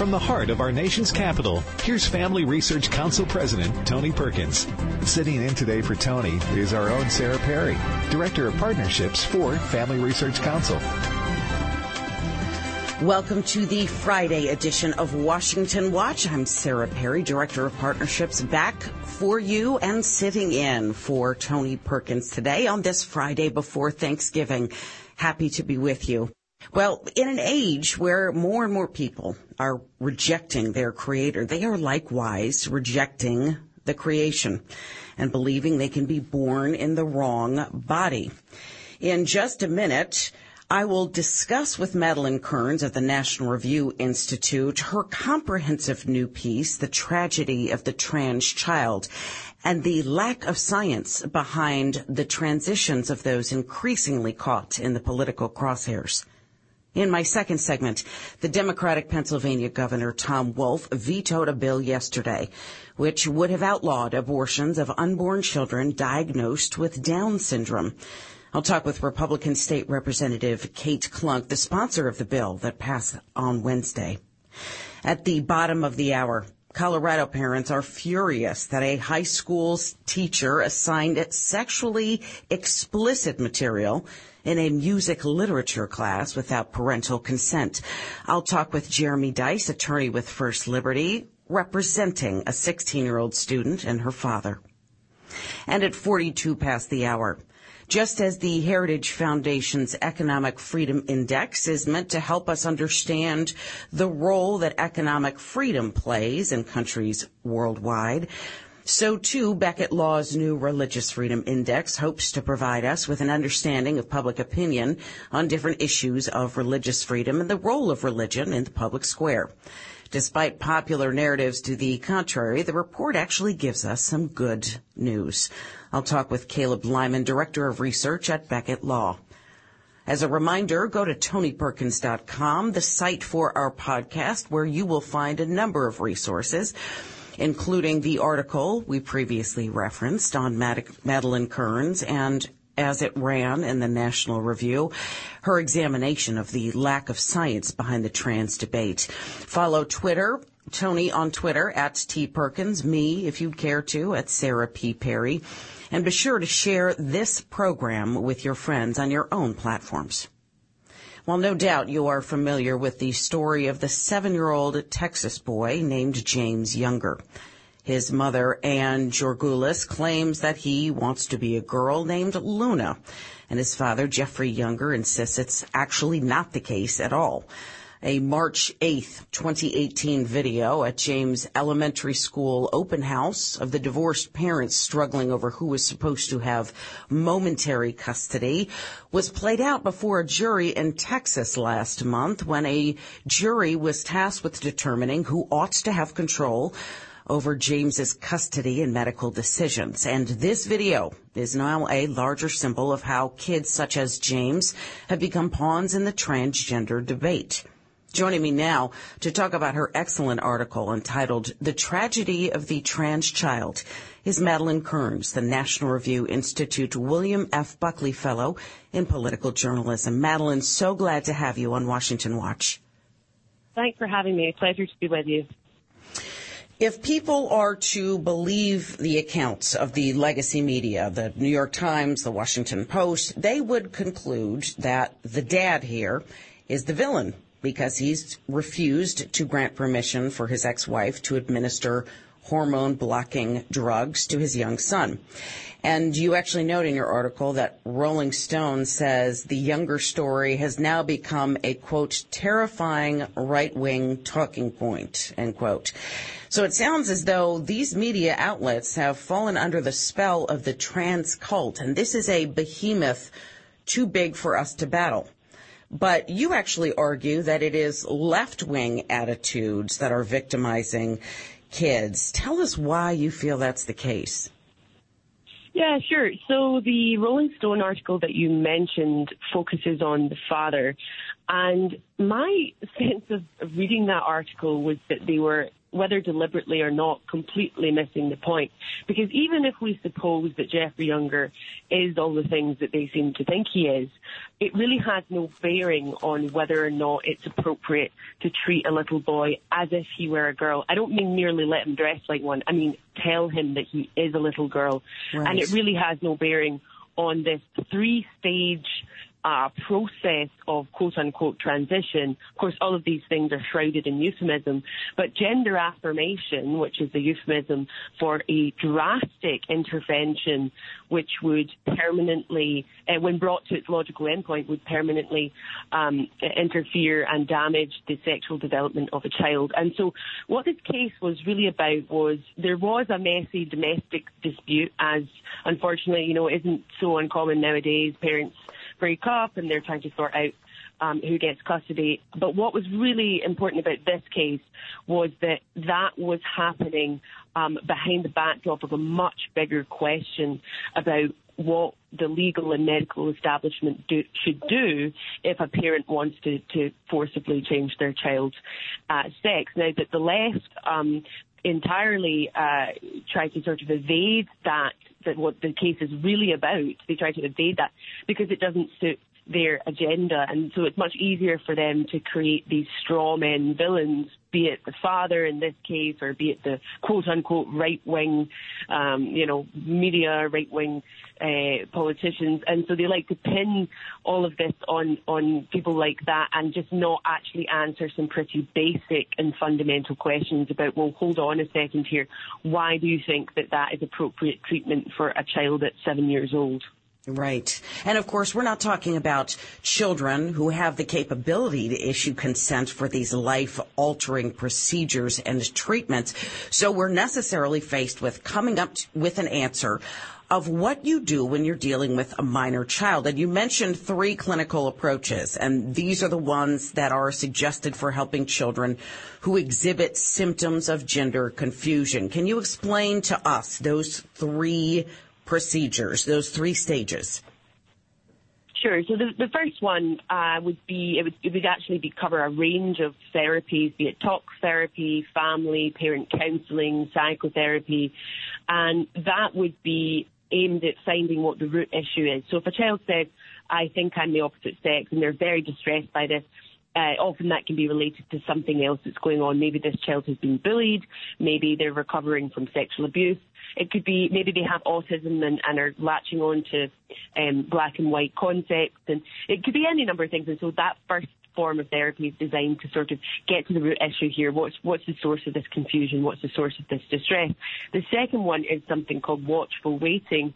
From the heart of our nation's capital, here's Family Research Council President Tony Perkins. Sitting in today for Tony is our own Sarah Perry, Director of Partnerships for Family Research Council. Welcome to the Friday edition of Washington Watch. I'm Sarah Perry, Director of Partnerships, back for you and sitting in for Tony Perkins today on this Friday before Thanksgiving. Happy to be with you. Well, in an age where more and more people are rejecting their creator, they are likewise rejecting the creation and believing they can be born in the wrong body. In just a minute, I will discuss with Madeleine Kearns of the National Review Institute her comprehensive new piece, The Tragedy of the Trans Child, and the lack of science behind the transitions of those increasingly caught in the political crosshairs. In my second segment, the Democratic Pennsylvania Governor Tom Wolf vetoed a bill yesterday which would have outlawed abortions of unborn children diagnosed with Down syndrome. I'll talk with Republican State Representative Kate Klunk, the sponsor of the bill that passed on Wednesday. At the bottom of the hour, Colorado parents are furious that a high school teacher assigned sexually explicit material in a music literature class without parental consent. I'll talk with Jeremy Dys, attorney with First Liberty, representing a 16 year old student and her father. And at 42 past the hour, just as the Heritage Foundation's Economic Freedom Index is meant to help us understand the role that economic freedom plays in countries worldwide, so too, Becket Law's new Religious Freedom Index hopes to provide us with an understanding of public opinion on different issues of religious freedom and the role of religion in the public square. Despite popular narratives to the contrary, the report actually gives us some good news. I'll talk with Caleb Lyman, Director of Research at Becket Law. As a reminder, go to tonyperkins.com, the site for our podcast, where you will find a number of resources, including the article we previously referenced on Madeleine Kearns and as it ran in the National Review, her examination of the lack of science behind the trans debate. Follow Twitter, Tony on Twitter at T Perkins, me, if you'd care to, at Sarah P. Perry. And be sure to share this program with your friends on your own platforms. Well, no doubt you are familiar with the story of the seven year old Texas boy named James Younger. His mother, Anne Georgulas, claims that he wants to be a girl named Luna, and his father, Jeffrey Younger, insists it's actually not the case at all. A March 8th, 2018 video at James Elementary School open house of the divorced parents struggling over who was supposed to have momentary custody was played out before a jury in Texas last month when a jury was tasked with determining who ought to have control over James's custody and medical decisions. And this video is now a larger symbol of how kids such as James have become pawns in the transgender debate. Joining me now to talk about her excellent article entitled The Tragedy of the Trans Child is Madeleine Kearns, the National Review Institute William F. Buckley Fellow in Political Journalism. Madeleine, so glad to have you on Washington Watch. Thanks for having me. A Pleasure to be with you. If people are to believe the accounts of the legacy media, the New York Times, the Washington Post, they would conclude that the dad here is the villain because he's refused to grant permission for his ex-wife to administer hormone blocking drugs to his young son. And you actually note in your article that Rolling Stone says the younger story has now become a quote, terrifying right wing talking point, end quote. So it sounds as though these media outlets have fallen under the spell of the trans cult, and this is a behemoth too big for us to battle. But you actually argue that it is left wing attitudes that are victimizing kids. Tell us why you feel that's the case. Yeah, sure. So the Rolling Stone article that you mentioned focuses on the father. And my sense of reading that article was that they were whether deliberately or not, completely missing the point. Because even if we suppose that Jeffrey Younger is all the things that they seem to think he is, it really has no bearing on whether or not it's appropriate to treat a little boy as if he were a girl. I don't mean merely let him dress like one. I mean tell him that he is a little girl. Right. And it really has no bearing on this three stage uh, process of quote unquote transition. Of course, all of these things are shrouded in euphemism, but gender affirmation, which is a euphemism for a drastic intervention which would permanently, uh, when brought to its logical endpoint, would permanently um, interfere and damage the sexual development of a child. And so what this case was really about was there was a messy domestic dispute, as unfortunately, you know, isn't so uncommon nowadays. Parents break up and they're trying to sort out um, who gets custody. But what was really important about this case was that that was happening um, behind the backdrop of a much bigger question about what the legal and medical establishment do, should do if a parent wants to, to forcibly change their child's uh, sex. Now, that the left um, entirely uh, try to sort of evade that that what the case is really about. They try to evade that because it doesn't suit their agenda. And so it's much easier for them to create these straw men villains, be it the father in this case, or be it the quote unquote right wing, um, you know, media right wing uh, politicians. And so they like to pin all of this on, on people like that and just not actually answer some pretty basic and fundamental questions about, well, hold on a second here. Why do you think that that is appropriate treatment for a child at seven years old? Right. And of course, we're not talking about children who have the capability to issue consent for these life altering procedures and treatments. So we're necessarily faced with coming up with an answer of what you do when you're dealing with a minor child. And you mentioned three clinical approaches, and these are the ones that are suggested for helping children who exhibit symptoms of gender confusion. Can you explain to us those three procedures, those three stages? Sure. So the, the first one uh, would be it would, it would actually be cover a range of therapies, be it talk therapy, family, parent counselling, psychotherapy, and that would be aimed at finding what the root issue is. So if a child says, "I think I'm the opposite sex," and they're very distressed by this, uh, often that can be related to something else that's going on. Maybe this child has been bullied. Maybe they're recovering from sexual abuse. It could be maybe they have autism and, and are latching on to um, black and white concepts, and it could be any number of things. And so that first form of therapy is designed to sort of get to the root issue here. What's what's the source of this confusion? What's the source of this distress? The second one is something called watchful waiting,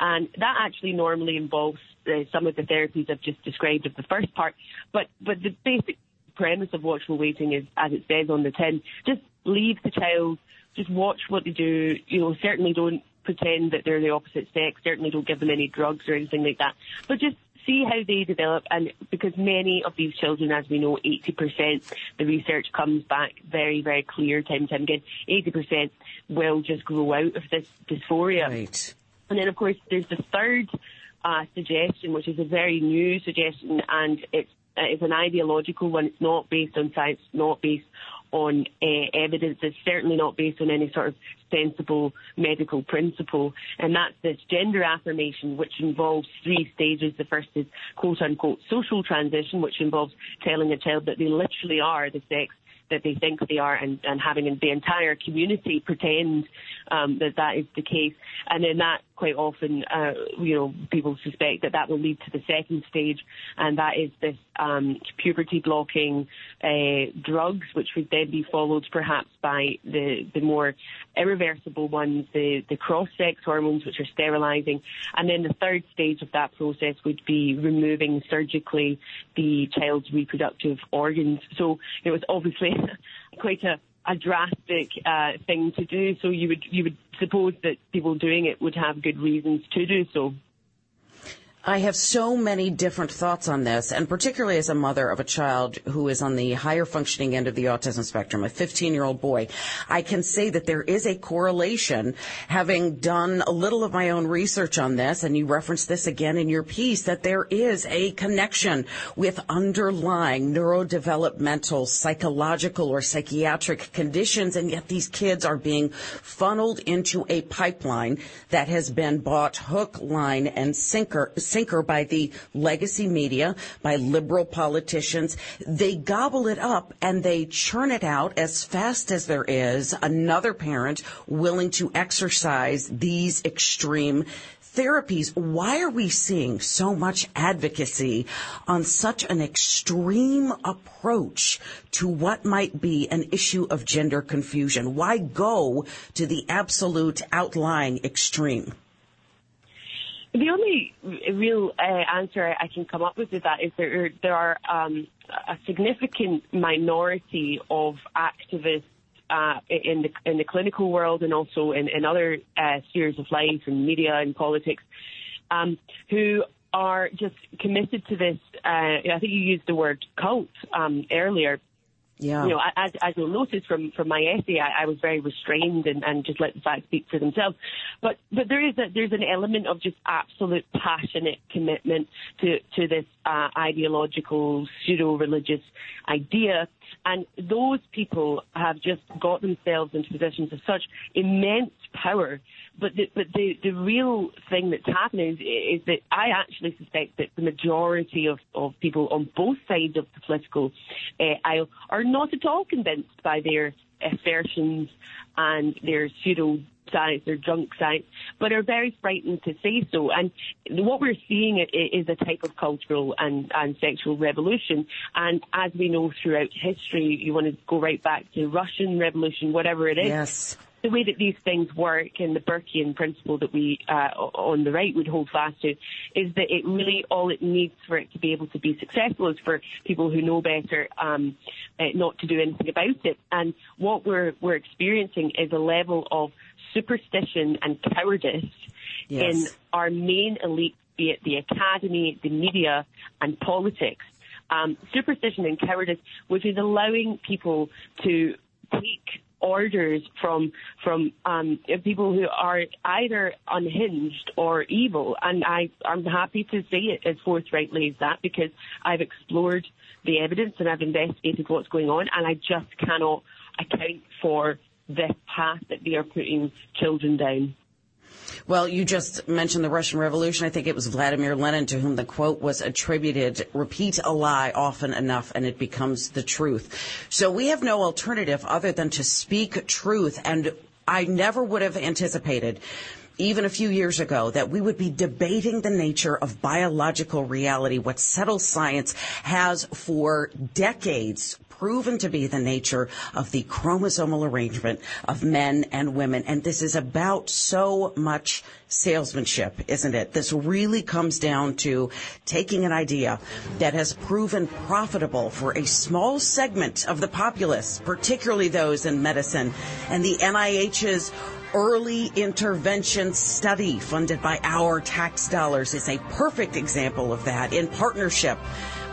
and that actually normally involves uh, some of the therapies I've just described of the first part. But but the basic premise of watchful waiting is, as it says on the tin, just leave the child just watch what they do. You know, certainly don't pretend that they're the opposite sex. Certainly don't give them any drugs or anything like that. But just see how they develop and because many of these children, as we know, 80%, the research comes back very, very clear time and time again, 80% will just grow out of this dysphoria. Right. And then of course there's the third uh, suggestion, which is a very new suggestion and it's, uh, it's an ideological one. It's not based on science, not based on uh, evidence. It's certainly not based on any sort of sensible medical principle. And that's this gender affirmation, which involves three stages. The first is quote unquote social transition, which involves telling a child that they literally are the sex that they think they are and, and having the entire community pretend um, that that is the case. And then that quite often, uh, you know, people suspect that that will lead to the second stage, and that is this um, puberty blocking uh, drugs, which would then be followed perhaps by the, the more irreversible ones, the, the cross-sex hormones, which are sterilising. And then the third stage of that process would be removing surgically the child's reproductive organs. So it was obviously quite a a drastic uh, thing to do. So you would you would suppose that people doing it would have good reasons to do so. I have so many different thoughts on this, and particularly as a mother of a child who is on the higher functioning end of the autism spectrum, a 15 year old boy, I can say that there is a correlation, having done a little of my own research on this, and you referenced this again in your piece, that there is a connection with underlying neurodevelopmental, psychological, or psychiatric conditions, and yet these kids are being funneled into a pipeline that has been bought hook, line, and sinker sinker by the legacy media, by liberal politicians. They gobble it up and they churn it out as fast as there is another parent willing to exercise these extreme therapies. Why are we seeing so much advocacy on such an extreme approach to what might be an issue of gender confusion? Why go to the absolute outlying extreme? The only real uh, answer I can come up with to that is there there are um, a significant minority of activists uh, in the in the clinical world and also in, in other uh, spheres of life and media and politics um, who are just committed to this. Uh, I think you used the word cult um, earlier. Yeah. You know, as, as you'll notice from, from my essay, I, I was very restrained and, and just let the facts speak for themselves. But but there is a, there's an element of just absolute passionate commitment to to this uh, ideological pseudo religious idea, and those people have just got themselves into positions of such immense power. But the, but the, the real thing that's happening is, is that I actually suspect that the majority of, of people on both sides of the political uh, aisle are not at all convinced by their assertions and their pseudo science, their junk science, but are very frightened to say so. And what we're seeing is a type of cultural and, and sexual revolution. And as we know throughout history, you want to go right back to Russian revolution, whatever it is. Yes the way that these things work and the Burkean principle that we uh, on the right would hold fast to is that it really all it needs for it to be able to be successful is for people who know better um, uh, not to do anything about it. And what we're we're experiencing is a level of superstition and cowardice yes. in our main elite, be it the academy, the media, and politics. Um, superstition and cowardice, which is allowing people to take orders from from um, people who are either unhinged or evil, and I I'm happy to say it as forthrightly as that because I've explored the evidence and I've investigated what's going on, and I just cannot account for the path that they are putting children down. Well, you just mentioned the Russian Revolution. I think it was Vladimir Lenin to whom the quote was attributed. Repeat a lie often enough and it becomes the truth. So we have no alternative other than to speak truth. And I never would have anticipated even a few years ago that we would be debating the nature of biological reality, what settled science has for decades proven to be the nature of the chromosomal arrangement of men and women. And this is about so much salesmanship, isn't it? This really comes down to taking an idea that has proven profitable for a small segment of the populace, particularly those in medicine, and the NIH's early intervention study funded by our tax dollars is a perfect example of that in partnership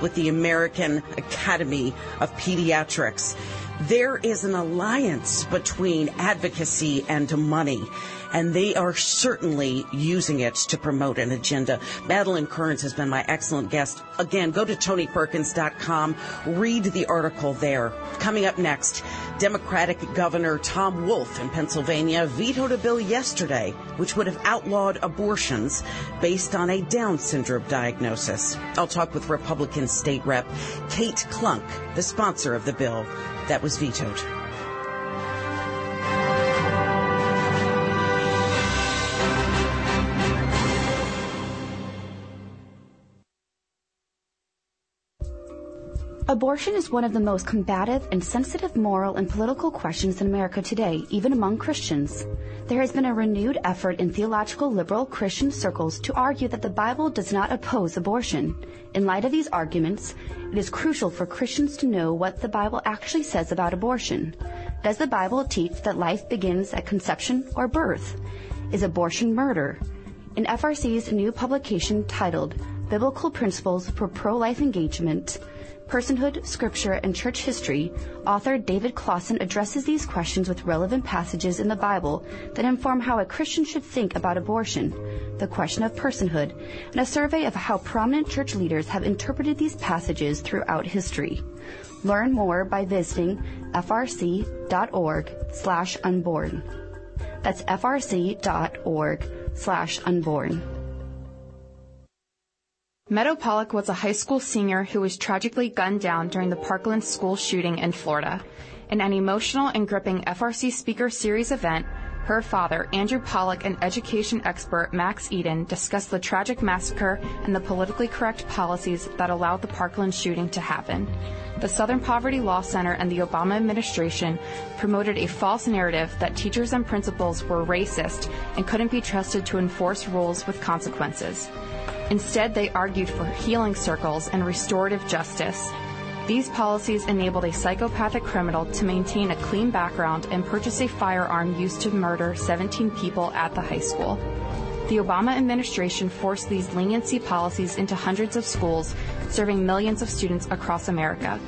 with the American Academy of Pediatrics. There is an alliance between advocacy and money and they are certainly using it to promote an agenda. Madeleine Kearns has been my excellent guest. Again, go to tonyperkins.com, read the article there. Coming up next, Democratic Governor Tom Wolf in Pennsylvania vetoed a bill yesterday which would have outlawed abortions based on a Down syndrome diagnosis. I'll talk with Republican State Rep Kate Klunk, the sponsor of the bill that was vetoed. Abortion is one of the most combative and sensitive moral and political questions in America today, even among Christians. There has been a renewed effort in theological liberal Christian circles to argue that the Bible does not oppose abortion. In light of these arguments, it is crucial for Christians to know what the Bible actually says about abortion. Does the Bible teach that life begins at conception or birth? Is abortion murder? In FRC's new publication titled Biblical Principles for Pro Life Engagement, Personhood, Scripture, and Church History, author David Clausen addresses these questions with relevant passages in the Bible that inform how a Christian should think about abortion, the question of personhood, and a survey of how prominent church leaders have interpreted these passages throughout history. Learn more by visiting frc.org slash unborn. That's frc.org slash unborn. Meadow Pollack was a high school senior who was tragically gunned down during the Parkland school shooting in Florida. In an emotional and gripping FRC Speaker Series event, her father, Andrew Pollack, and education expert Max Eden discussed the tragic massacre and the politically correct policies that allowed the Parkland shooting to happen. The Southern Poverty Law Center and the Obama administration promoted a false narrative that teachers and principals were racist and couldn't be trusted to enforce rules with consequences. Instead, they argued for healing circles and restorative justice. These policies enabled a psychopathic criminal to maintain a clean background and purchase a firearm used to murder 17 people at the high school. The Obama administration forced these leniency policies into hundreds of schools, serving millions of students across America.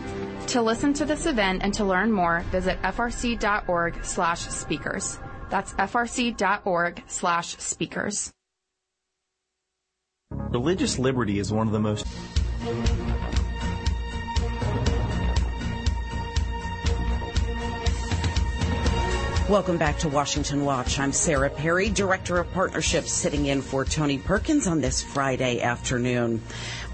To listen to this event and to learn more, visit frc.org/speakers. That's frc.org/speakers. Religious liberty is one of the most Welcome back to Washington Watch. I'm Sarah Perry, Director of Partnerships, sitting in for Tony Perkins on this Friday afternoon.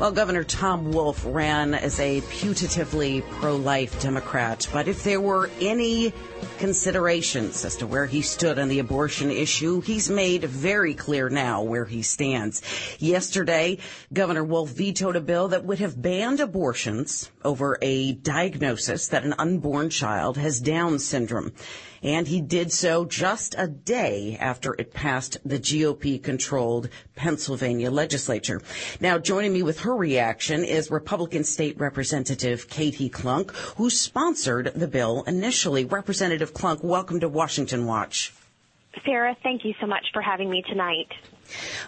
Well, Governor Tom Wolf ran as a putatively pro-life Democrat, but if there were any considerations as to where he stood on the abortion issue, he's made very clear now where he stands. Yesterday, Governor Wolf vetoed a bill that would have banned abortions over a diagnosis that an unborn child has Down syndrome and he did so just a day after it passed the GOP controlled Pennsylvania legislature. Now, joining me with her reaction is Republican State Representative Katie Klunk, who sponsored the bill initially. Representative Klunk, welcome to Washington Watch. Sarah, thank you so much for having me tonight.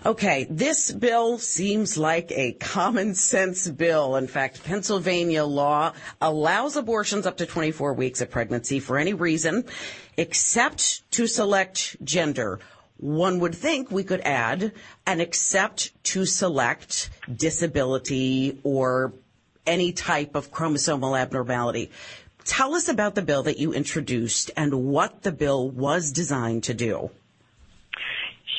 Okay, this bill seems like a common sense bill. In fact, Pennsylvania law allows abortions up to 24 weeks of pregnancy for any reason except to select gender. One would think we could add an except to select disability or any type of chromosomal abnormality. Tell us about the bill that you introduced and what the bill was designed to do.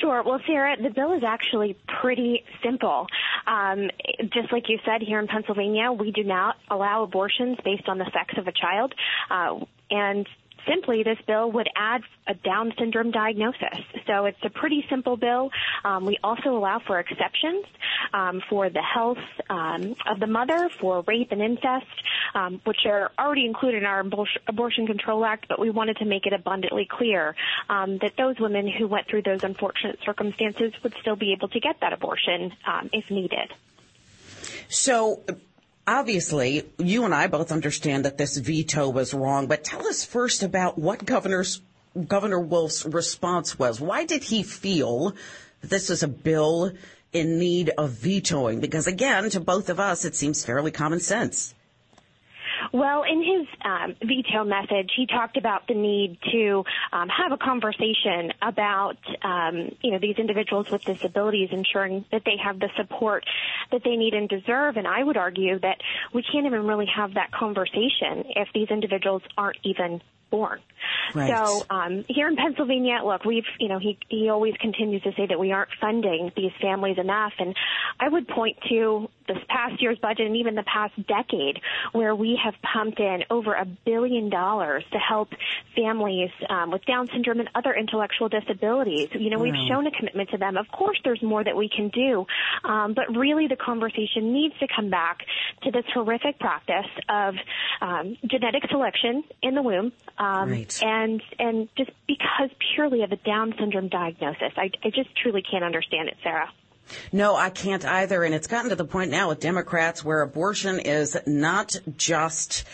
Sure. Well, Sarah, the bill is actually pretty simple. Um, just like you said, here in Pennsylvania, we do not allow abortions based on the sex of a child. Uh, and simply this bill would add a Down syndrome diagnosis. So it's a pretty simple bill. Um, we also allow for exceptions um, for the health um, of the mother, for rape and incest, um, which are already included in our Abortion Control Act, but we wanted to make it abundantly clear um, that those women who went through those unfortunate circumstances would still be able to get that abortion um, if needed. So obviously, you and I both understand that this veto was wrong, but tell us first about what Governor's, Governor Wolf's response was. Why did he feel this is a bill in need of vetoing? Because again, to both of us, it seems fairly common sense. Well, in his um, veto message, he talked about the need to um, have a conversation about, um, you know, these individuals with disabilities, ensuring that they have the support that they need and deserve. And I would argue that we can't even really have that conversation if these individuals aren't even born. Right. So um, here in Pennsylvania, look, we've you know he he always continues to say that we aren't funding these families enough, and I would point to this past year's budget and even the past decade where we have pumped in over a billion dollars to help families um, with Down syndrome and other intellectual disabilities. You know, we've shown a commitment to them. Of course, there's more that we can do, um, but really the conversation needs to come back to this horrific practice of um, genetic selection in the womb. Um, right and and just because purely of a Down syndrome diagnosis, I, I just truly can't understand it, Sarah. No, I can't either. And it's gotten to the point now with Democrats where abortion is not just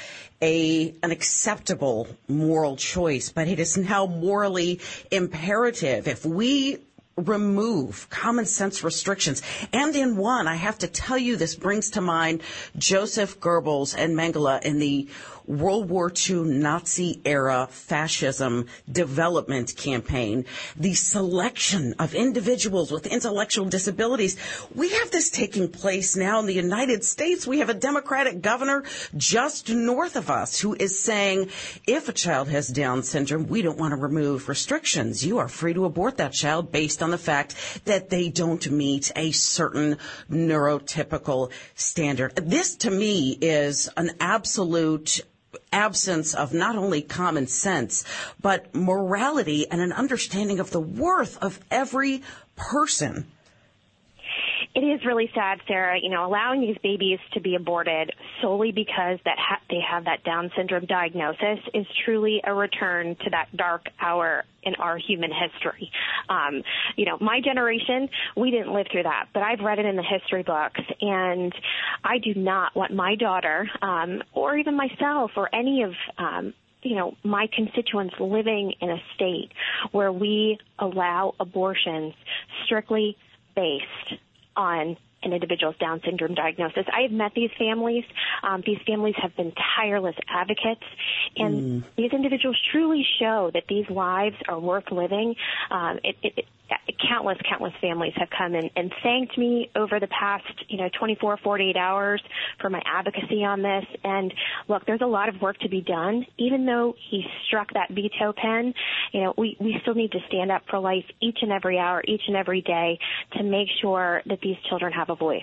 a an acceptable moral choice, but it is now morally imperative. If we remove common sense restrictions. And in one, I have to tell you, this brings to mind Joseph Goebbels and Mengele in the World War II Nazi era fascism development campaign, the selection of individuals with intellectual disabilities. We have this taking place now in the United States. We have a Democratic governor just north of us who is saying if a child has Down syndrome, we don't want to remove restrictions. You are free to abort that child based on the fact that they don't meet a certain neurotypical standard. This to me is an absolute absence of not only common sense, but morality and an understanding of the worth of every person. It is really sad, Sarah. You know, allowing these babies to be aborted solely because that ha- they have that Down syndrome diagnosis is truly a return to that dark hour in our human history. Um, you know, my generation, we didn't live through that, but I've read it in the history books, and I do not want my daughter, um, or even myself, or any of um, you know, my constituents living in a state where we allow abortions strictly based on an individual's Down syndrome diagnosis. I have met these families. Um, these families have been tireless advocates, and mm. these individuals truly show that these lives are worth living. Um, it, it, countless, countless families have come and, thanked me over the past, you know, 24, 48 hours for my advocacy on this. And look, there's a lot of work to be done. Even though he struck that veto pen, you know, we, we still need to stand up for life each and every hour, each and every day to make sure that these children have a voice.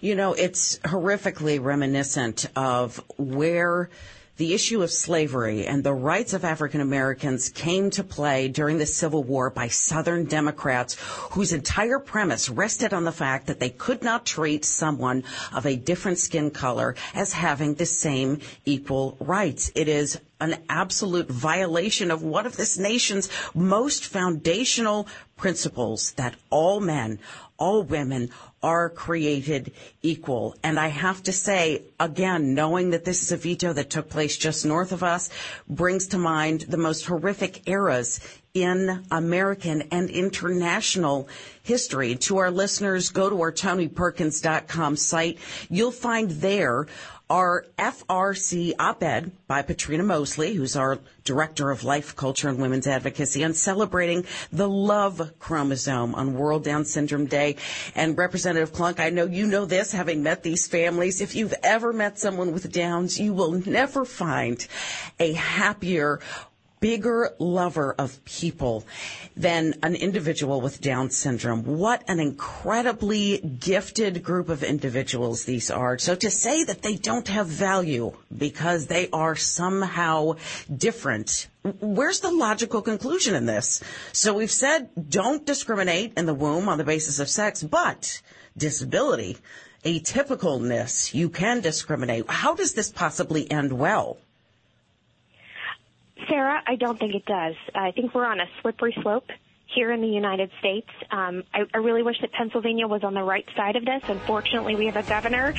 You know, it's horrifically reminiscent of where the issue of slavery and the rights of African Americans came to play during the Civil War by Southern Democrats whose entire premise rested on the fact that they could not treat someone of a different skin color as having the same equal rights. It is an absolute violation of one of this nation's most foundational principles that all men, all women are created equal. And I have to say, again, knowing that this is a veto that took place just north of us brings to mind the most horrific eras in American and international history. To our listeners, go to our TonyPerkins.com site. You'll find there our FRC op-ed by Patrina Mosley, who's our Director of Life, Culture, and Women's Advocacy, on celebrating the love chromosome on World Down Syndrome Day. And Representative Klunk, I know you know this, having met these families. If you've ever met someone with Downs, you will never find a happier bigger lover of people than an individual with Down syndrome. What an incredibly gifted group of individuals these are. So to say that they don't have value because they are somehow different Where's the logical conclusion in this? So we've said don't discriminate in the womb on the basis of sex, but disability, atypicalness, you can discriminate. How does this possibly end well? Sarah, I don't think it does. I think we're on a slippery slope here in the United States. Um, I, I, really wish that Pennsylvania was on the right side of this. Unfortunately, we have a governor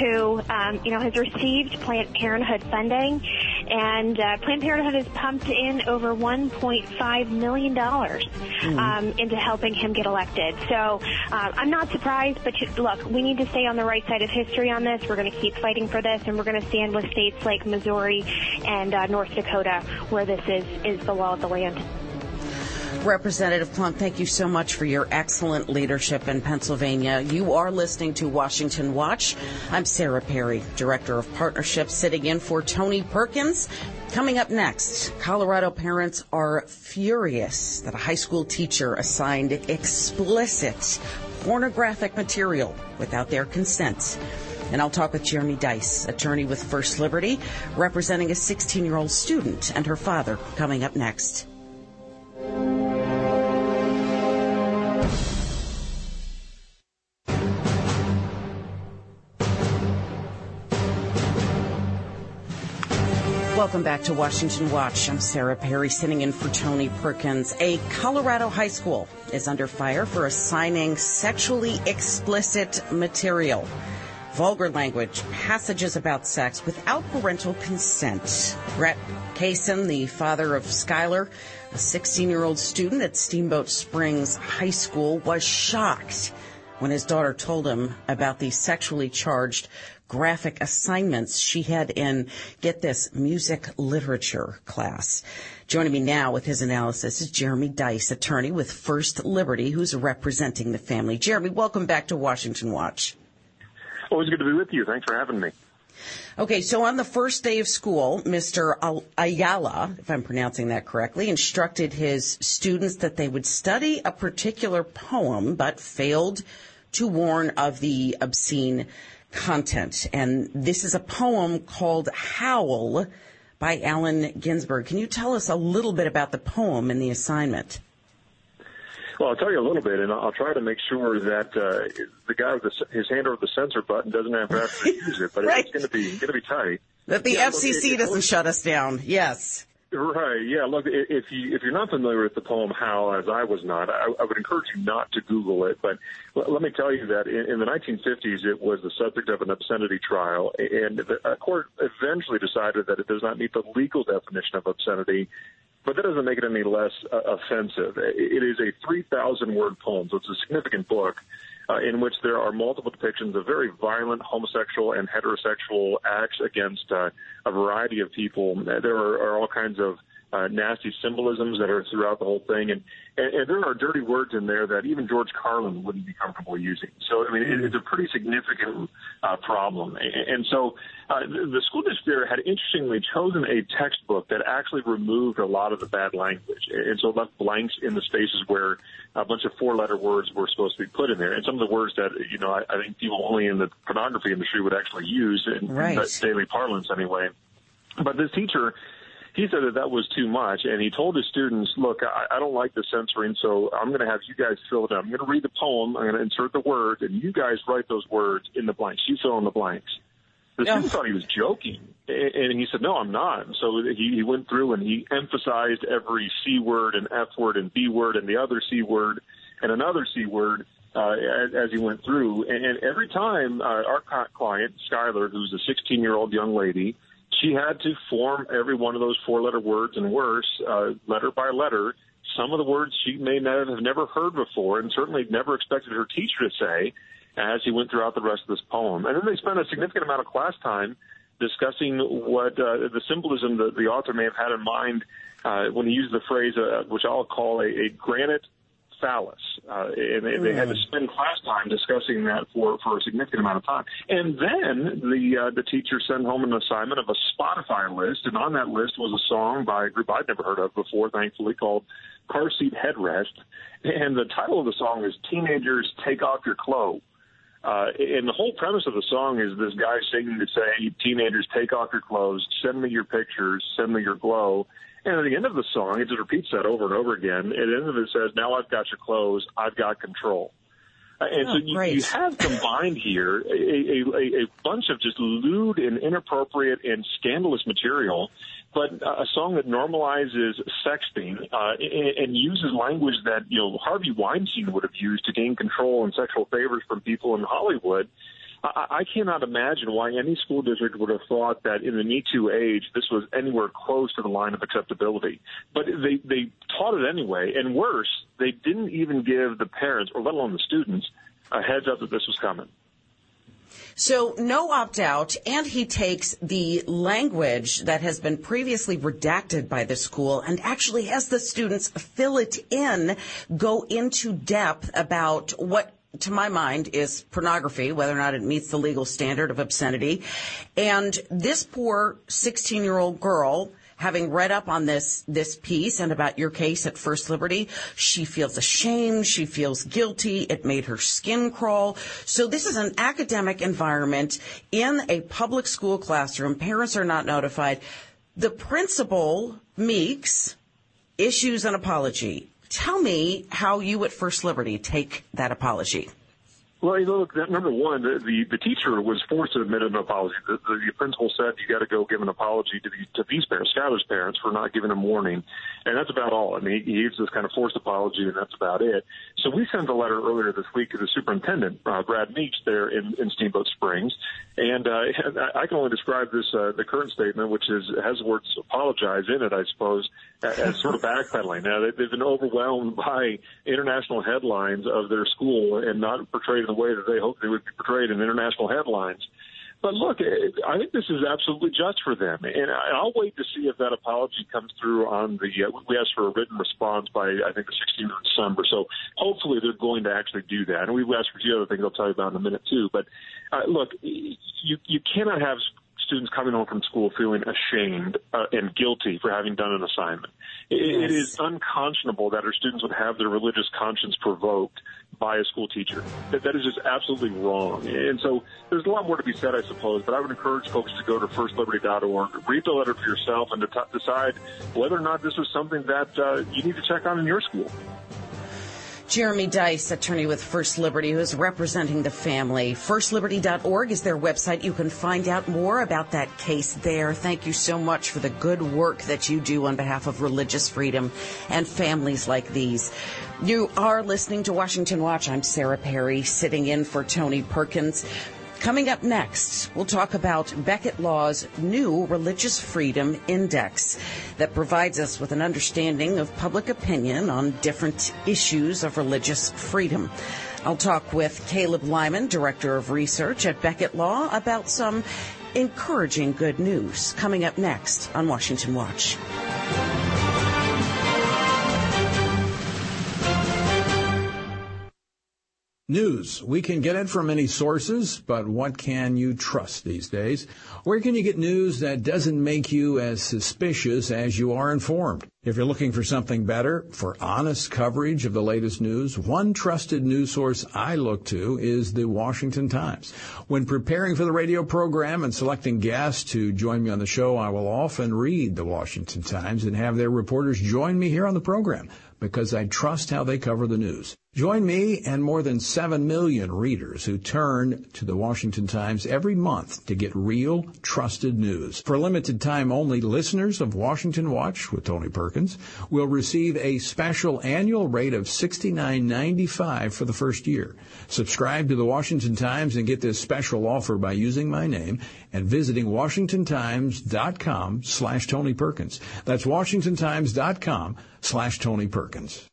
who, um, you know, has received Planned Parenthood funding, and uh, Planned Parenthood has pumped in over 1.5 million dollars mm. um, into helping him get elected. So uh, I'm not surprised, but you, look, we need to stay on the right side of history on this. We're going to keep fighting for this, and we're going to stand with states like Missouri and uh, North Dakota, where this is is the law of the land. Representative Klunk, thank you so much for your excellent leadership in Pennsylvania. You are listening to Washington Watch. I'm Sarah Perry, Director of Partnerships, sitting in for Tony Perkins. Coming up next, Colorado parents are furious that a high school teacher assigned explicit pornographic material without their consent. And I'll talk with Jeremy Dys, attorney with First Liberty, representing a 16 year old student and her father, coming up next. Welcome back to Washington Watch. I'm Sarah Perry sitting in for Tony Perkins. A Colorado high school is under fire for assigning sexually explicit material vulgar language, passages about sex without parental consent. Brett Kaysen, the father of Skylar, a 16 year old student at Steamboat Springs High School, was shocked when his daughter told him about the sexually charged graphic assignments she had in, get this, music literature class. Joining me now with his analysis is Jeremy Dys, attorney with First Liberty, who's representing the family. Jeremy, welcome back to Washington Watch. Always good to be with you. Thanks for having me. Okay, so on the first day of school, Mr. Ayala, if I'm pronouncing that correctly, instructed his students that they would study a particular poem, but failed to warn of the obscene content. And this is a poem called Howl by Allen Ginsberg. Can you tell us a little bit about the poem and the assignment? Well, I'll tell you a little bit, and I'll try to make sure that uh, the guy with the, his hand over the censor button doesn't have to use it, but right. it's going to be going to be tight. That the yeah, FCC look, doesn't shut us down. Yes. Right. Yeah. Look, if you if you're not familiar with the poem "Howl," as I was not, I, I would encourage you not to Google it. But l- let me tell you that in, in the 1950s, it was the subject of an obscenity trial, and the court eventually decided that it does not meet the legal definition of obscenity. But that doesn't make it any less uh, offensive. It is a 3,000 word poem, so it's a significant book uh, in which there are multiple depictions of very violent homosexual and heterosexual acts against uh, a variety of people. There are, are all kinds of uh, nasty symbolisms that are throughout the whole thing, and, and and there are dirty words in there that even George Carlin wouldn't be comfortable using. So I mean, it, it's a pretty significant uh, problem, and, and so uh, the school district there had interestingly chosen a textbook that actually removed a lot of the bad language, and so left blanks in the spaces where a bunch of four-letter words were supposed to be put in there, and some of the words that you know I, I think people only in the pornography industry would actually use in, right. in daily parlance anyway. But this teacher he said that that was too much, and he told his students, "Look, I, I don't like the censoring, so I'm going to have you guys fill it out. I'm going to read the poem, I'm going to insert the words, and you guys write those words in the blanks. You fill in the blanks." The yeah. student thought he was joking, and he said, "No, I'm not." So he, he went through and he emphasized every C word and F word and B word and the other C word and another C word uh, as, as he went through. And, and every time uh, our client, Skylar, who's a 16 year old young lady, she had to form every one of those four letter words and worse, uh, letter by letter. Some of the words she may not have never heard before and certainly never expected her teacher to say as he went throughout the rest of this poem. And then they spent a significant amount of class time discussing what uh, the symbolism that the author may have had in mind uh, when he used the phrase, uh, which I'll call a, a granite phallus. Uh, and they, they had to spend class time discussing that for, for a significant amount of time. And then the uh, the teacher sent home an assignment of a Spotify list, and on that list was a song by a group I'd never heard of before, thankfully, called Car Seat Headrest. And the title of the song is Teenagers Take Off Your Clothes. Uh, and the whole premise of the song is this guy singing to say, teenagers, take off your clothes, send me your pictures, send me your glow. And at the end of the song, it just repeats that over and over again. At the end of it, says, now I've got your clothes, I've got control. Uh, and oh, so you, you, have combined here a, a, a bunch of just lewd and inappropriate and scandalous material, but a song that normalizes sexting uh, and, and uses language that you know Harvey Weinstein would have used to gain control and sexual favors from people in Hollywood. I, cannot imagine why any school district would have thought that in the Me Too age this was anywhere close to the line of acceptability. But they they taught it anyway, and worse, they didn't even give the parents, or let alone the students, a heads up that this was coming. So no opt out, and he takes the language that has been previously redacted by the school and actually has the students fill it in, go into depth about what to my mind, is pornography, whether or not it meets the legal standard of obscenity. And this poor 16 year old girl, having read up on this, this piece and about your case at First Liberty, she feels ashamed. She feels guilty. It made her skin crawl. So this is an academic environment in a public school classroom. Parents are not notified. The principal, Meeks, issues an apology. Tell me how you at First Liberty take that apology. Well, you know, look, number one, the, the, teacher was forced to admit an apology. The, the, the principal said you got to go give an apology to, the, to these parents, Skylar's parents, for not giving them warning, and that's about all. I mean, he, he gives this kind of forced apology, and that's about it. So we sent a letter earlier this week to the superintendent, uh, Brad Meeks, there in, in Steamboat Springs, and uh, I can only describe this uh, the current statement, which is has words apologize in it, I suppose, as sort of backpedaling. Now they, they've been overwhelmed by international headlines of their school and not portrayed in the way that they hoped they would be portrayed in international headlines. But look, I think this is absolutely just for them, and I'll wait to see if that apology comes through on the. Uh, we asked for a written response by I think the 16th of December, so hopefully they're going to actually do that. And we've asked for a few other things I'll tell you about in a minute too. But uh, look, you you cannot have students coming home from school feeling ashamed uh, and guilty for having done an assignment. It, yes. it is unconscionable that our students would have their religious conscience provoked by a school teacher. That, that is just absolutely wrong. And so there's a lot more to be said, I suppose, but I would encourage folks to go to firstliberty.org, read the letter for yourself, and to t- decide whether or not this is something that uh, you need to check on in your school. Jeremy Dys, attorney with First Liberty, who is representing the family. FirstLiberty.org is their website. You can find out more about that case there. Thank you so much for the good work that you do on behalf of religious freedom and families like these. You are listening to Washington Watch. I'm Sarah Perry, sitting in for Tony Perkins. Coming up next, we'll talk about Becket Law's new Religious Freedom Index that provides us with an understanding of public opinion on different issues of religious freedom. I'll talk with Caleb Lyman, Director of Research at Becket Law, about some encouraging good news coming up next on Washington Watch. News. We can get it from many sources, but what can you trust these days? Where can you get news that doesn't make you as suspicious as you are informed? If you're looking for something better, for honest coverage of the latest news, one trusted news source I look to is the Washington Times. When preparing for the radio program and selecting guests to join me on the show, I will often read the Washington Times and have their reporters join me here on the program because I trust how they cover the news. Join me and more than 7 million readers who turn to the Washington Times every month to get real, trusted news. For a limited time only, listeners of Washington Watch with Tony Perkins will receive a special annual rate of $69.95 for the first year. Subscribe to the Washington Times and get this special offer by using my name and visiting washingtontimes.com slash Tony Perkins. That's washingtontimes.com slash Tony Perkins.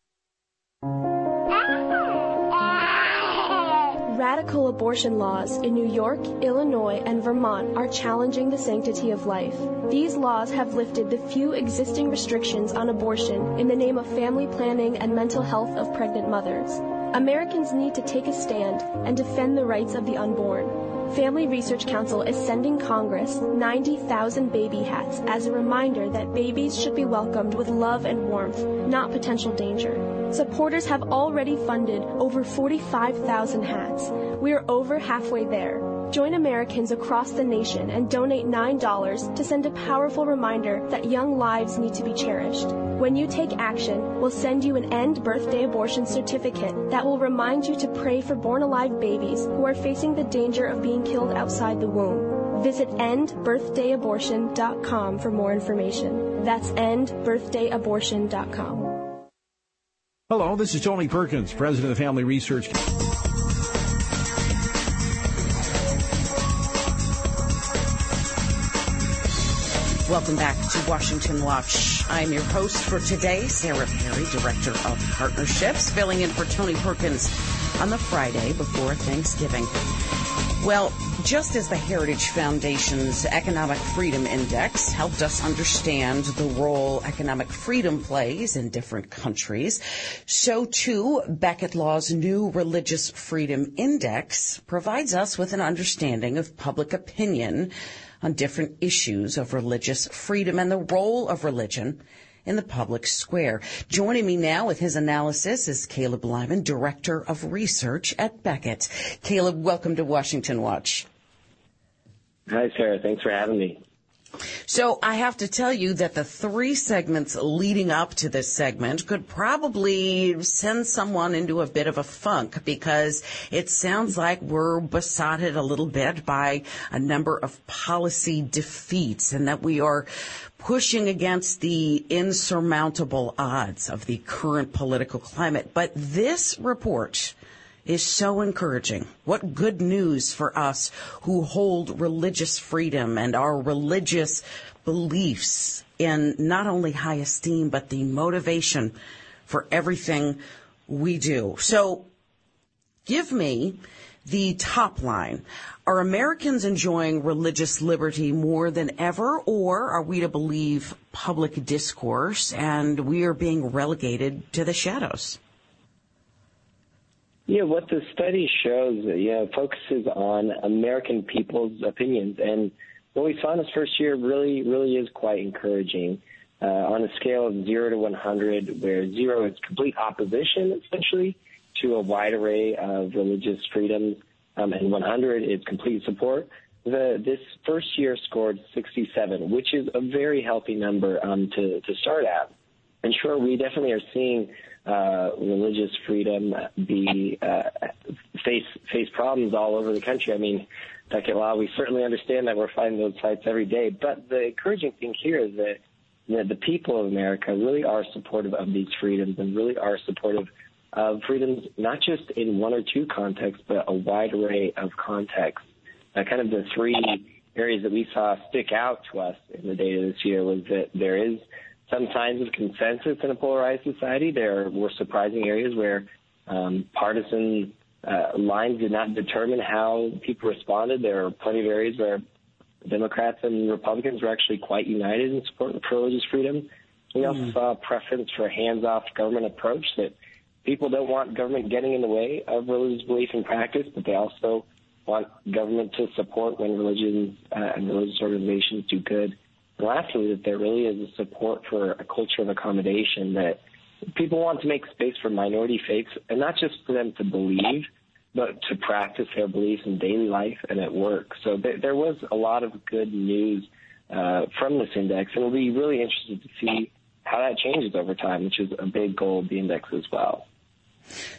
Radical abortion laws in New York, Illinois, and Vermont are challenging the sanctity of life. These laws have lifted the few existing restrictions on abortion in the name of family planning and mental health of pregnant mothers. Americans need to take a stand and defend the rights of the unborn. Family Research Council is sending Congress 90,000 baby hats as a reminder that babies should be welcomed with love and warmth, not potential danger. Supporters have already funded over 45,000 hats. We are over halfway there. Join Americans across the nation and donate $9 to send a powerful reminder that young lives need to be cherished. When you take action, we'll send you an End Birthday Abortion certificate that will remind you to pray for born alive babies who are facing the danger of being killed outside the womb. Visit endbirthdayabortion.com for more information. That's endbirthdayabortion.com. Hello, this is Tony Perkins, President of Family Research. Welcome back to Washington Watch. I'm your host for today, Sarah Perry, Director of Partnerships, filling in for Tony Perkins on the Friday before Thanksgiving. Well, just as the Heritage Foundation's Economic Freedom Index helped us understand the role economic freedom plays in different countries, so too Becket Law's new Religious Freedom Index provides us with an understanding of public opinion on different issues of religious freedom and the role of religion in the public square. Joining me now with his analysis is Caleb Lyman, Director of Research at Becket. Caleb, welcome to Washington Watch. Hi, Sarah. Thanks for having me. So I have to tell you that the three segments leading up to this segment could probably send someone into a bit of a funk because it sounds like we're besotted a little bit by a number of policy defeats and that we are pushing against the insurmountable odds of the current political climate. But this report is so encouraging. What good news for us who hold religious freedom and our religious beliefs in not only high esteem, but the motivation for everything we do. So give me the top line. Are Americans enjoying religious liberty more than ever, or are we to believe public discourse and we are being relegated to the shadows? Yeah, what the study shows, yeah, focuses on American people's opinions, and what we saw in this first year really, really is quite encouraging. Uh, on a scale of zero to 100, where zero is complete opposition, essentially, to a wide array of religious freedoms, um, and 100 is complete support. The, this first year scored 67, which is a very healthy number um, to, to start at. And sure, we definitely are seeing uh, religious freedom be uh, face face problems all over the country. I mean, Dr. Law, we certainly understand that we're fighting those fights every day. But the encouraging thing here is that know, the people of America really are supportive of these freedoms and really are supportive of freedoms, not just in one or two contexts, but a wide array of contexts. Uh, kind of the three areas that we saw stick out to us in the data this year was that there is some signs of consensus in a polarized society. There were surprising areas where um, partisan uh, lines did not determine how people responded. There are plenty of areas where Democrats and Republicans were actually quite united in support of religious freedom. We also mm. saw a preference for a hands-off government approach that people don't want government getting in the way of religious belief and practice, but they also want government to support when religions uh, and religious organizations do good lastly, that there really is a support for a culture of accommodation that people want to make space for minority faiths, and not just for them to believe, but to practice their beliefs in daily life and at work. So th- there was a lot of good news uh, from this index, and we'll be really interested to see how that changes over time, which is a big goal of the index as well.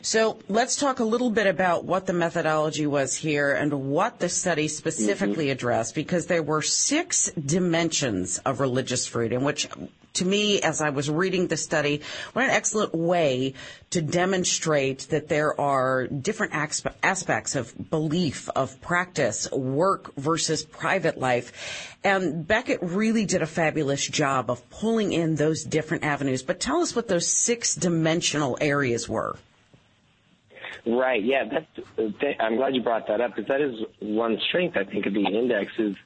So let's talk a little bit about what the methodology was here and what the study specifically mm-hmm. addressed, because there were six dimensions of religious freedom, which to me, as I was reading the study, what an excellent way to demonstrate that there are different aspects of belief, of practice, work versus private life. And Becket really did a fabulous job of pulling in those different avenues. But tell us what those six dimensional areas were. Right. Yeah. That's. I'm glad you brought that up because that is one strength I think of the index is,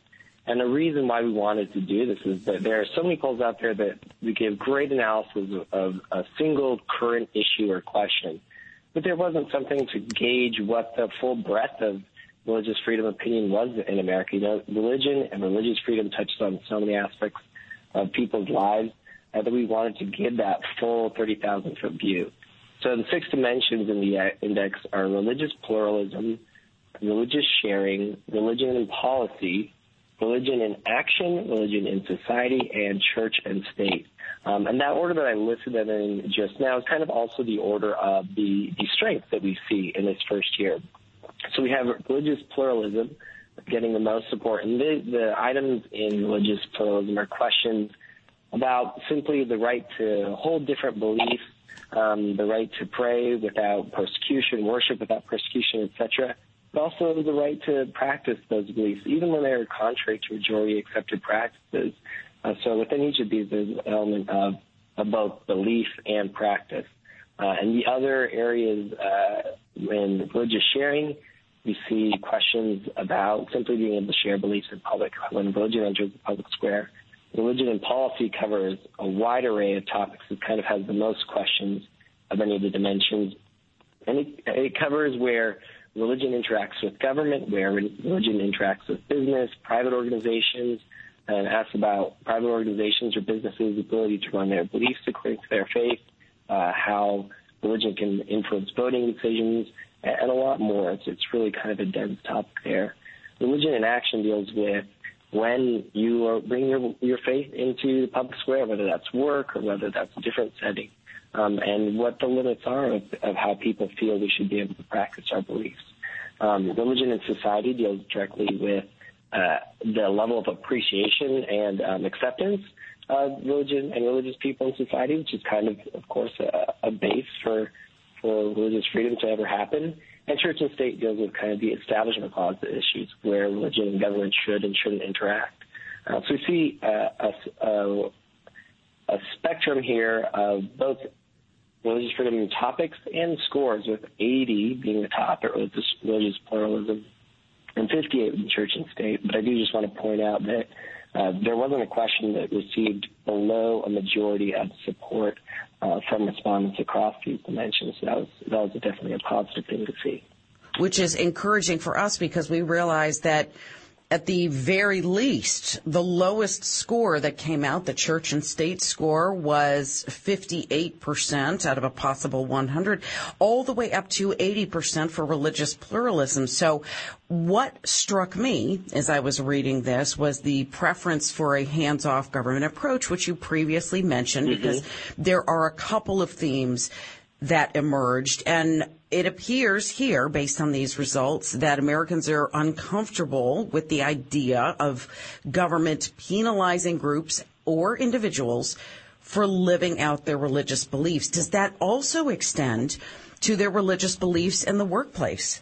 and the reason why we wanted to do this is that there are so many polls out there that we give great analysis of a single current issue or question, but there wasn't something to gauge what the full breadth of religious freedom opinion was in America. You know, religion and religious freedom touched on so many aspects of people's lives uh, that we wanted to give that full 30,000 foot view. So the six dimensions in the index are religious pluralism, religious sharing, religion and policy, religion in action, religion in society, and church and state. Um, and that order that I listed them in just now is kind of also the order of the, the strength that we see in this first year. So we have religious pluralism getting the most support. And the, the items in religious pluralism are questions about simply the right to hold different beliefs um, the right to pray without persecution, worship without persecution, etc., but also the right to practice those beliefs, even when they're contrary to majority accepted practices. Uh, so within each of these, there's an element of, of both belief and practice. Uh, and the other areas uh, in religious sharing, we see questions about simply being able to share beliefs in public when religion enters the public square religion and policy covers a wide array of topics. It kind of has the most questions of any of the dimensions. And it, it covers where religion interacts with government, where religion interacts with business, private organizations, and asks about private organizations or businesses' ability to run their beliefs according to their faith, uh, how religion can influence voting decisions, and a lot more. It's, it's really kind of a dense topic there. Religion in action deals with when you bring your your faith into the public square, whether that's work or whether that's a different setting, um, and what the limits are of, of, how people feel we should be able to practice our beliefs. Um, religion and society deals directly with uh, the level of appreciation and um, acceptance of religion and religious people in society, which is kind of, of course, a, a base for freedom to ever happen. And church and state deals with kind of the establishment clause issues where religion and government should and shouldn't interact. Uh, so we see uh, a, a, a spectrum here of both religious freedom topics and scores, with 80 being the top at religious, religious pluralism and 58 in church and state. But I do just want to point out that uh, there wasn't a question that received below a majority of support uh, from respondents across these dimensions. So that was that was definitely a positive thing to see. Which is encouraging for us because we realize that at the very least, the lowest score that came out, the church and state score, was 58% out of a possible 100, all the way up to 80% for religious pluralism. So what struck me as I was reading this was the preference for a hands-off government approach, which you previously mentioned, mm-hmm. because there are a couple of themes that emerged. And it appears here, based on these results, that Americans are uncomfortable with the idea of government penalizing groups or individuals for living out their religious beliefs. Does that also extend to their religious beliefs in the workplace?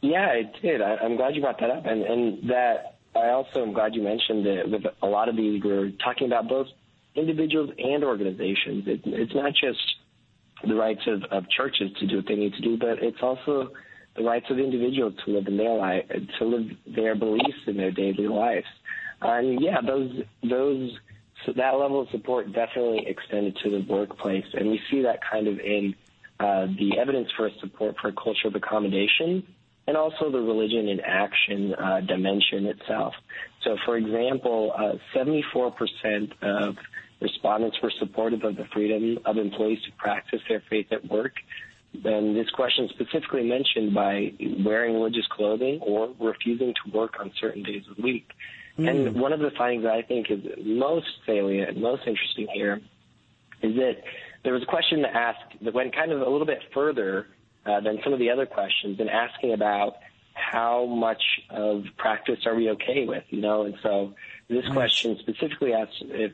Yeah, it did. I, am glad you brought that up, and, and that I also am glad you mentioned that with a lot of these, we're talking about both individuals and organizations. It, it's not just the rights of, of churches to do what they need to do, but it's also the rights of individuals to live in their life, to live their beliefs in their daily lives. And yeah, those those so that level of support definitely extended to the workplace, and we see that kind of in uh, the evidence for support for a culture of accommodation and also the religion in action uh, dimension itself. So, for example, uh, 74% of respondents were supportive of the freedom of employees to practice their faith at work. And this question specifically mentioned by wearing religious clothing or refusing to work on certain days of the week. Mm. And one of the findings that I think is most salient and most interesting here is that there was a question that asked that went kind of a little bit further uh, than some of the other questions and asking about how much of practice are we okay with, you know? And so this question specifically asks if,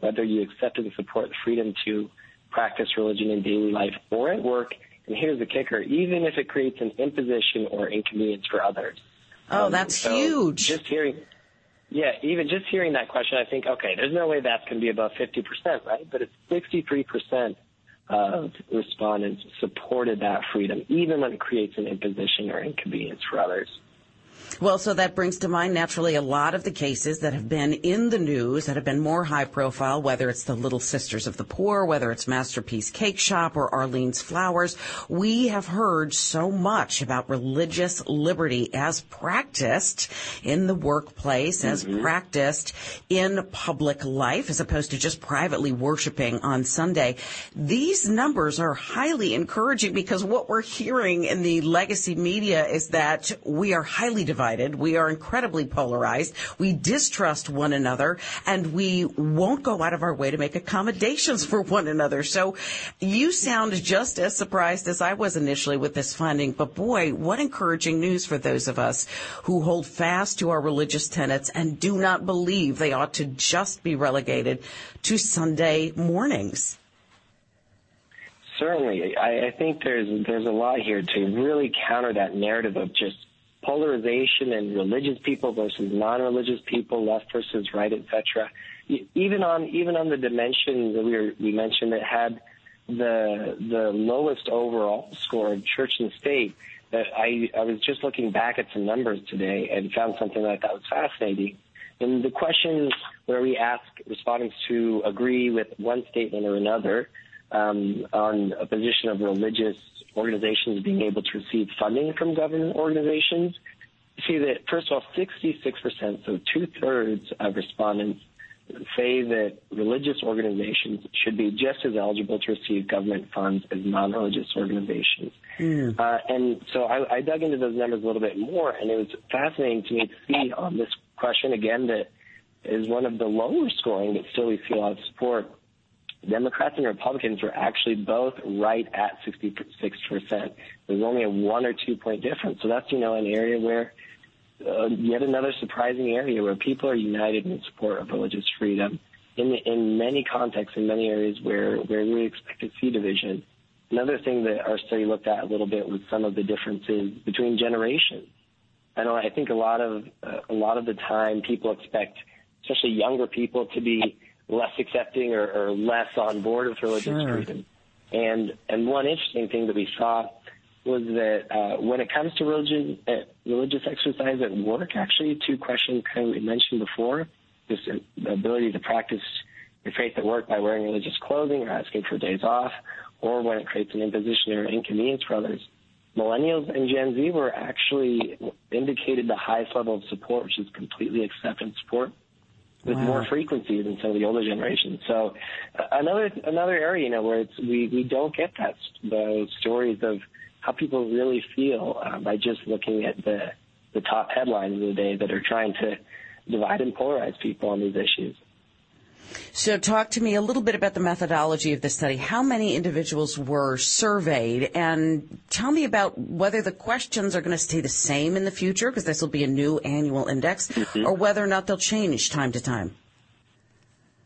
whether you accepted and support the freedom to practice religion in daily life or at work. And here's the kicker: even if it creates an imposition or inconvenience for others. Oh, um, that's so huge. Just hearing, yeah, even just hearing that question, I think, okay, there's no way that's going to be above 50%, right? But it's 63% of respondents supported that freedom, even when it creates an imposition or inconvenience for others. Well, so that brings to mind naturally a lot of the cases that have been in the news that have been more high profile, whether it's the Little Sisters of the Poor, whether it's Masterpiece Cake Shop or Arlene's Flowers. We have heard so much about religious liberty as practiced in the workplace, mm-hmm. as practiced in public life, as opposed to just privately worshiping on Sunday. These numbers are highly encouraging because what we're hearing in the legacy media is that we are highly divided. We are incredibly polarized. We distrust one another and we won't go out of our way to make accommodations for one another. So you sound just as surprised as I was initially with this finding, but boy, what encouraging news for those of us who hold fast to our religious tenets and do not believe they ought to just be relegated to Sunday mornings. Certainly, I, I think there's there's a lot here to really counter that narrative of just polarization and religious people versus non-religious people, left versus right, etc. Even on even on the dimension that we were, we mentioned that had the the lowest overall score of church and state. That I I was just looking back at some numbers today and found something that I thought was fascinating. In the questions where we ask respondents to agree with one statement or another um, on a position of religious organizations being able to receive funding from government organizations, you see that, first of all, 66%, so two thirds of respondents say that religious organizations should be just as eligible to receive government funds as non-religious organizations. Mm. Uh, and so I, I dug into those numbers a little bit more, and it was fascinating to me to see on this question again that is one of the lower scoring, but still we see a lot of support. Democrats and Republicans were actually both right at 66%. There's only a one or two point difference. So that's, you know, an area where uh, yet another surprising area where people are united in support of religious freedom in in many contexts, in many areas where where we expect to see division. Another thing that our study looked at a little bit was some of the differences between generations. I know I think a lot of uh, a lot of the time people expect, especially younger people, to be less accepting or, or less on board with religious sure. freedom. And and one interesting thing that we saw was that uh, when it comes to religion, uh, religious exercise at work, actually, two questions kind of we mentioned before, this ability to practice your faith at work by wearing religious clothing or asking for days off, or when it creates an imposition or inconvenience for others. Millennials and Gen Z were actually indicated the highest level of support, which is completely acceptance support with wow. more frequency than some of the older generations. So another another area, you know, where it's we we don't get that those stories of how people really feel uh, by just looking at the the top headlines of the day that are trying to divide and polarize people on these issues. So, talk to me a little bit about the methodology of the study. How many individuals were surveyed? And tell me about whether the questions are going to stay the same in the future, because this will be a new annual index, mm-hmm. or whether or not they'll change time to time.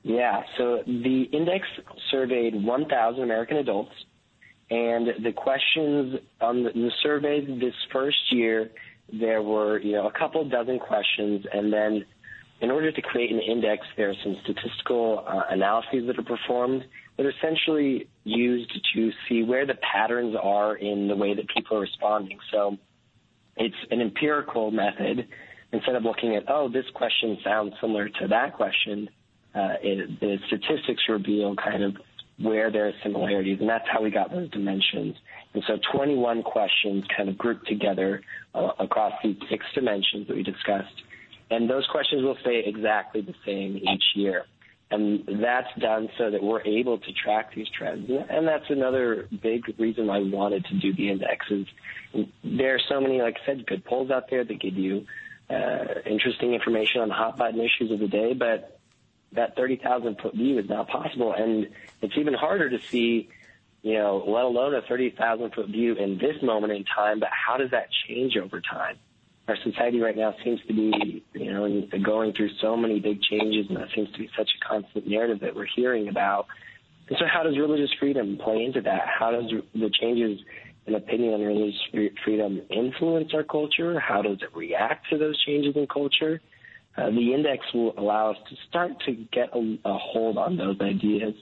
Yeah, so the index surveyed 1,000 American adults, and the questions on the, the surveys this first year, there were you know a couple dozen questions, and then in order to create an index, there are some statistical uh, analyses that are performed that are essentially used to see where the patterns are in the way that people are responding. So it's an empirical method. Instead of looking at, oh, this question sounds similar to that question, uh, it, the statistics reveal kind of where there are similarities, and that's how we got those dimensions. And so 21 questions kind of grouped together uh, across these six dimensions that we discussed and those questions will stay exactly the same each year. And that's done so that we're able to track these trends. And that's another big reason we wanted to do the indexes. There are so many, like I said, good polls out there that give you uh, interesting information on the hot button issues of the day, but that 30,000 foot view is not possible. And it's even harder to see, you know, let alone a 30,000 foot view in this moment in time, but how does that change over time? Our society right now seems to be, you know, going through so many big changes, and that seems to be such a constant narrative that we're hearing about. And so, how does religious freedom play into that? How does the changes in opinion on religious freedom influence our culture? How does it react to those changes in culture? Uh, the index will allow us to start to get a, a hold on those ideas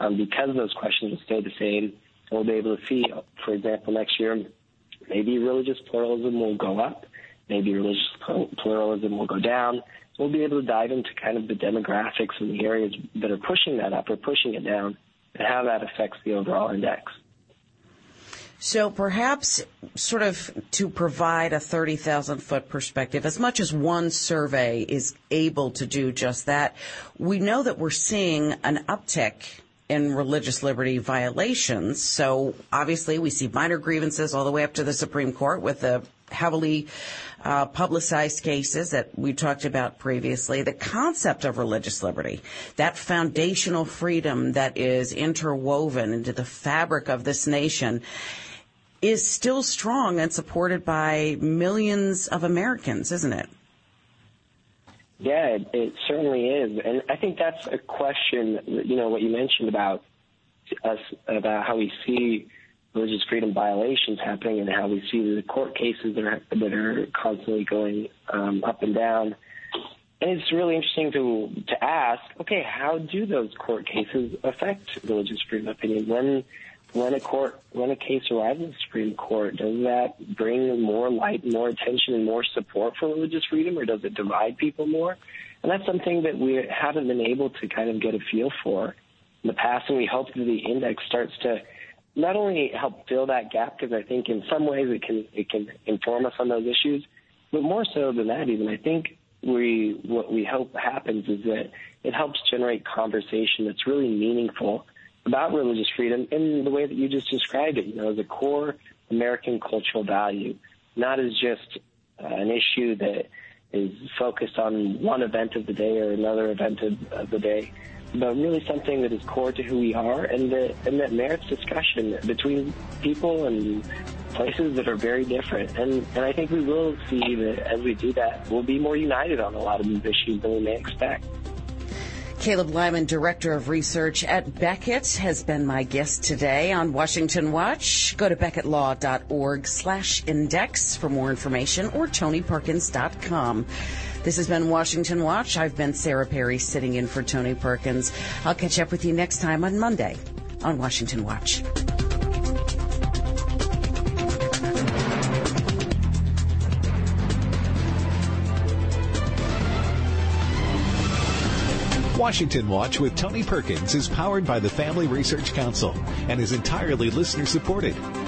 um, because those questions will stay the same. We'll be able to see, for example, next year, maybe religious pluralism will go up maybe religious pluralism will go down. We'll be able to dive into kind of the demographics and the areas that are pushing that up or pushing it down and how that affects the overall index. So perhaps sort of to provide a 30,000 foot perspective, as much as one survey is able to do just that, we know that we're seeing an uptick in religious liberty violations. So obviously we see minor grievances all the way up to the Supreme Court with the heavily uh, publicized cases that we talked about previously, the concept of religious liberty, that foundational freedom that is interwoven into the fabric of this nation, is still strong and supported by millions of Americans, isn't it? Yeah, it, it certainly is. And I think that's a question, you know, what you mentioned about us, about how we see religious freedom violations happening and how we see the court cases that are, that are constantly going um, up and down. And it's really interesting to to ask, okay, how do those court cases affect religious freedom opinion? When when a court when a case arrives in the Supreme Court, does that bring more light, more attention, and more support for religious freedom, or does it divide people more? And that's something that we haven't been able to kind of get a feel for in the past, and we hope that the index starts to not only help fill that gap because I think in some ways it can it can inform us on those issues, but more so than that, even I think we what we hope happens is that it helps generate conversation that's really meaningful about religious freedom in the way that you just described it. You know, as a core American cultural value, not as just uh, an issue that is focused on one event of the day or another event of, of the day, but really something that is core to who we are and that and that merits discussion between people and places that are very different. And and I think we will see that as we do that, we'll be more united on a lot of these issues than we may expect. Caleb Lyman, Director of Research at Becket, has been my guest today on Washington Watch. Go to becketlaw.org slash index for more information or tonyperkins.com. This has been Washington Watch. I've been Sarah Perry sitting in for Tony Perkins. I'll catch up with you next time on Monday on Washington Watch. Washington Watch with Tony Perkins is powered by the Family Research Council and is entirely listener supported.